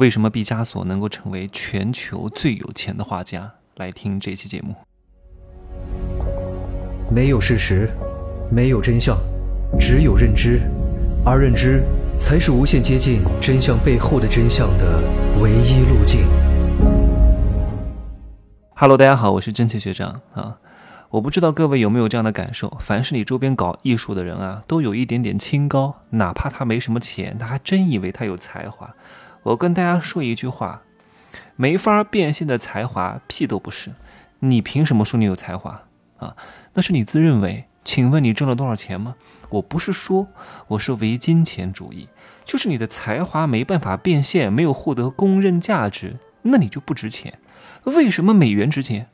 为什么毕加索能够成为全球最有钱的画家？来听这期节目。没有事实，没有真相，只有认知，而认知才是无限接近真相背后的真相的唯一路径。Hello，大家好，我是真奇学长啊。我不知道各位有没有这样的感受，凡是你周边搞艺术的人啊，都有一点点清高，哪怕他没什么钱，他还真以为他有才华。我跟大家说一句话：没法变现的才华，屁都不是。你凭什么说你有才华啊？那是你自认为。请问你挣了多少钱吗？我不是说我是唯金钱主义，就是你的才华没办法变现，没有获得公认价值，那你就不值钱。为什么美元值钱？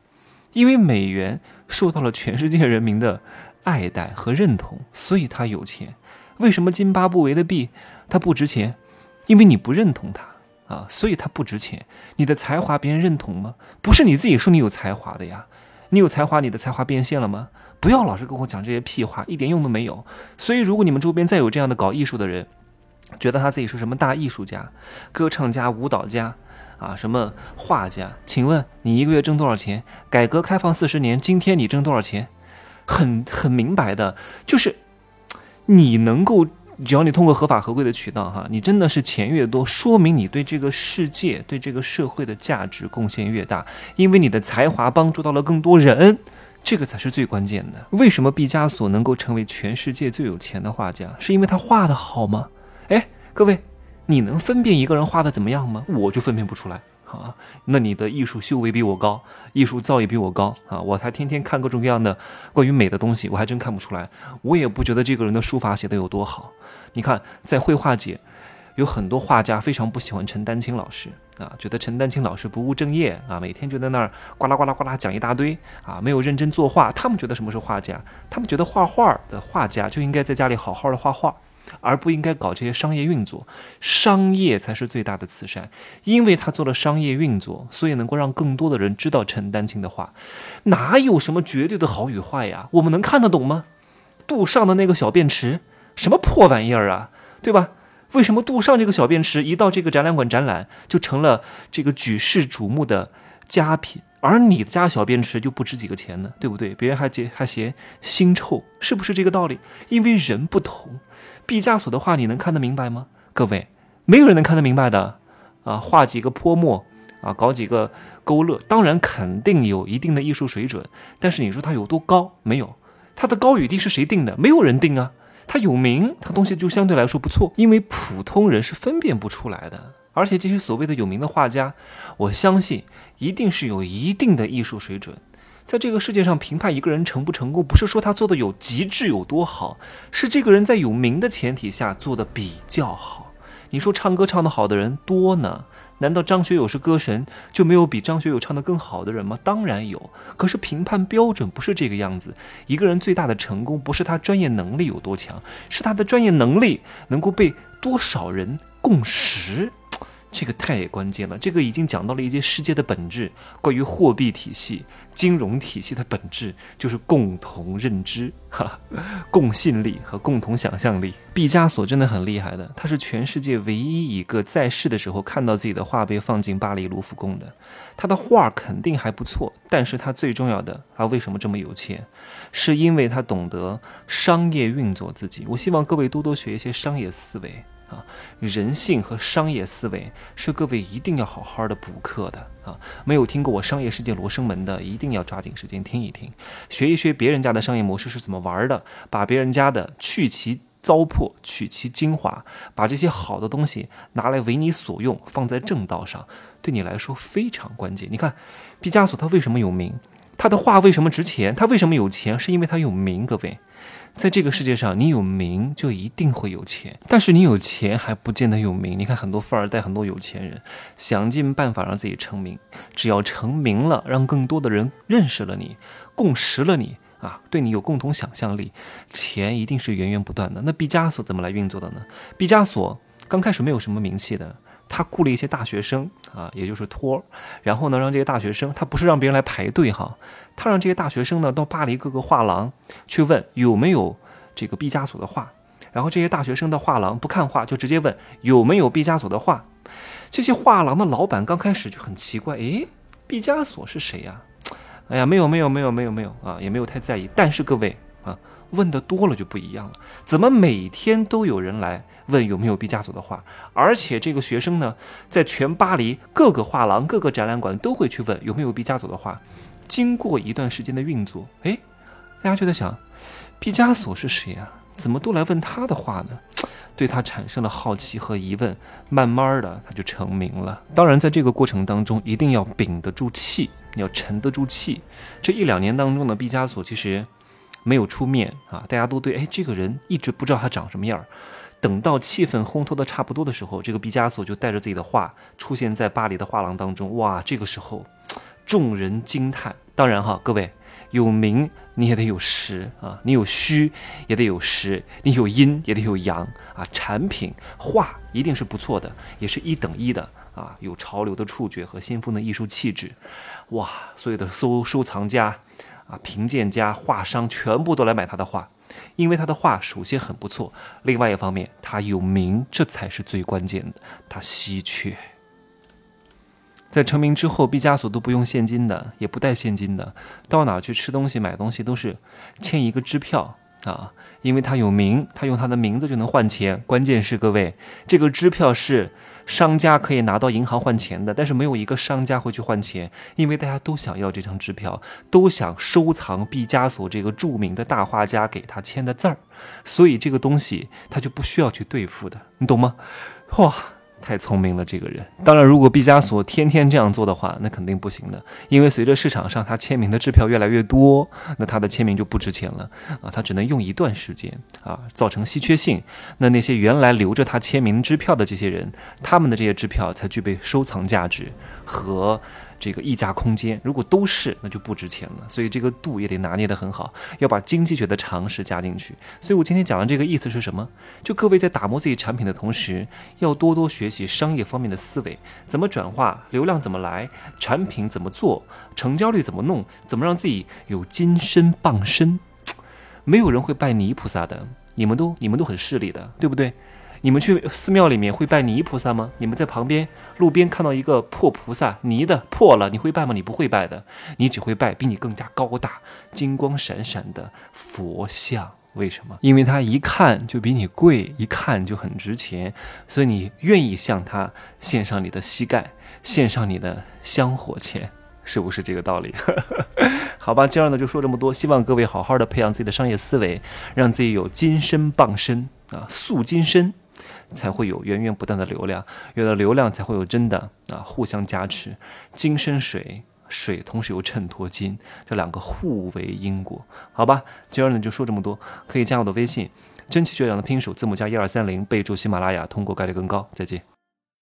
因为美元受到了全世界人民的爱戴和认同，所以它有钱。为什么津巴布韦的币它不值钱？因为你不认同它啊，所以它不值钱。你的才华别人认同吗？不是你自己说你有才华的呀。你有才华，你的才华变现了吗？不要老是跟我讲这些屁话，一点用都没有。所以，如果你们周边再有这样的搞艺术的人，觉得他自己是什么大艺术家、歌唱家、舞蹈家啊，什么画家，请问你一个月挣多少钱？改革开放四十年，今天你挣多少钱？很很明白的，就是你能够。只要你通过合法合规的渠道，哈，你真的是钱越多，说明你对这个世界、对这个社会的价值贡献越大，因为你的才华帮助到了更多人，这个才是最关键的。为什么毕加索能够成为全世界最有钱的画家？是因为他画的好吗？哎，各位，你能分辨一个人画的怎么样吗？我就分辨不出来。啊，那你的艺术修为比我高，艺术造诣比我高啊！我还天天看各种各样的关于美的东西，我还真看不出来。我也不觉得这个人的书法写的有多好。你看，在绘画界，有很多画家非常不喜欢陈丹青老师啊，觉得陈丹青老师不务正业啊，每天就在那儿呱啦呱啦呱啦讲一大堆啊，没有认真作画。他们觉得什么是画家？他们觉得画画的画家就应该在家里好好的画画。而不应该搞这些商业运作，商业才是最大的慈善。因为他做了商业运作，所以能够让更多的人知道陈丹青的话。哪有什么绝对的好与坏呀？我们能看得懂吗？杜尚的那个小便池，什么破玩意儿啊，对吧？为什么杜尚这个小便池一到这个展览馆展览，就成了这个举世瞩目的佳品？而你家小便池就不值几个钱呢，对不对？别人还嫌还嫌腥臭，是不是这个道理？因为人不同。毕加索的画你能看得明白吗？各位，没有人能看得明白的啊！画几个泼墨啊，搞几个勾勒，当然肯定有一定的艺术水准。但是你说它有多高？没有，它的高与低是谁定的？没有人定啊。他有名，他东西就相对来说不错，因为普通人是分辨不出来的。而且这些所谓的有名的画家，我相信一定是有一定的艺术水准。在这个世界上评判一个人成不成功，不是说他做的有极致有多好，是这个人在有名的前提下做的比较好。你说唱歌唱得好的人多呢？难道张学友是歌神，就没有比张学友唱得更好的人吗？当然有。可是评判标准不是这个样子。一个人最大的成功，不是他专业能力有多强，是他的专业能力能够被多少人共识。这个太关键了，这个已经讲到了一些世界的本质，关于货币体系、金融体系的本质，就是共同认知、哈，共信力和共同想象力。毕加索真的很厉害的，他是全世界唯一一个在世的时候看到自己的画被放进巴黎卢浮宫的。他的画肯定还不错，但是他最重要的，他为什么这么有钱？是因为他懂得商业运作自己。我希望各位多多学一些商业思维。啊，人性和商业思维是各位一定要好好的补课的啊！没有听过我商业世界罗生门的，一定要抓紧时间听一听，学一学别人家的商业模式是怎么玩的，把别人家的去其糟粕，取其精华，把这些好的东西拿来为你所用，放在正道上，对你来说非常关键。你看，毕加索他为什么有名？他的画为什么值钱？他为什么有钱？是因为他有名，各位。在这个世界上，你有名就一定会有钱，但是你有钱还不见得有名。你看很多富二代，很多有钱人，想尽办法让自己成名，只要成名了，让更多的人认识了你，共识了你啊，对你有共同想象力，钱一定是源源不断的。那毕加索怎么来运作的呢？毕加索刚开始没有什么名气的。他雇了一些大学生啊，也就是托儿，然后呢，让这些大学生，他不是让别人来排队哈，他让这些大学生呢到巴黎各个画廊去问有没有这个毕加索的画，然后这些大学生的画廊不看画，就直接问有没有毕加索的画。这些画廊的老板刚开始就很奇怪，诶，毕加索是谁呀？哎呀，没有没有没有没有没有啊，也没有太在意。但是各位，问的多了就不一样了，怎么每天都有人来问有没有毕加索的画？而且这个学生呢，在全巴黎各个画廊、各个展览馆都会去问有没有毕加索的画。经过一段时间的运作，哎，大家就在想，毕加索是谁呀？怎么都来问他的画呢？对他产生了好奇和疑问，慢慢的他就成名了。当然，在这个过程当中，一定要屏得住气，要沉得住气。这一两年当中呢，毕加索其实没有出面啊，大家都对，哎，这个人一直不知道他长什么样儿。等到气氛烘托的差不多的时候，这个毕加索就带着自己的画出现在巴黎的画廊当中。哇，这个时候众人惊叹。当然哈，各位。有名你也得有实啊，你有虚也得有实，你有阴也得有阳啊。产品画一定是不错的，也是一等一的啊。有潮流的触觉和先锋的艺术气质，哇！所有的收收藏家啊、评鉴家、画商全部都来买他的画，因为他的画首先很不错，另外一方面他有名，这才是最关键的，他稀缺。在成名之后，毕加索都不用现金的，也不带现金的，到哪去吃东西、买东西都是签一个支票啊，因为他有名，他用他的名字就能换钱。关键是各位，这个支票是商家可以拿到银行换钱的，但是没有一个商家会去换钱，因为大家都想要这张支票，都想收藏毕加索这个著名的大画家给他签的字儿，所以这个东西他就不需要去兑付的，你懂吗？哇！太聪明了，这个人。当然，如果毕加索天天这样做的话，那肯定不行的。因为随着市场上他签名的支票越来越多，那他的签名就不值钱了啊，他只能用一段时间啊，造成稀缺性。那那些原来留着他签名支票的这些人，他们的这些支票才具备收藏价值和。这个溢价空间，如果都是，那就不值钱了。所以这个度也得拿捏得很好，要把经济学的常识加进去。所以我今天讲的这个意思是什么？就各位在打磨自己产品的同时，要多多学习商业方面的思维，怎么转化流量，怎么来，产品怎么做，成交率怎么弄，怎么让自己有金身傍身。没有人会拜泥菩萨的，你们都你们都很势利的，对不对？你们去寺庙里面会拜泥菩萨吗？你们在旁边路边看到一个破菩萨，泥的破了，你会拜吗？你不会拜的，你只会拜比你更加高大、金光闪闪的佛像。为什么？因为它一看就比你贵，一看就很值钱，所以你愿意向他献上你的膝盖，献上你的香火钱，是不是这个道理？好吧，今儿呢就说这么多，希望各位好好的培养自己的商业思维，让自己有金身傍身啊，塑金身。才会有源源不断的流量，有了流量才会有真的啊，互相加持，金生水，水同时又衬托金，这两个互为因果，好吧？今儿呢就说这么多，可以加我的微信，真气学长的拼手字母加一二三零，备注喜马拉雅，通过概率更高。再见。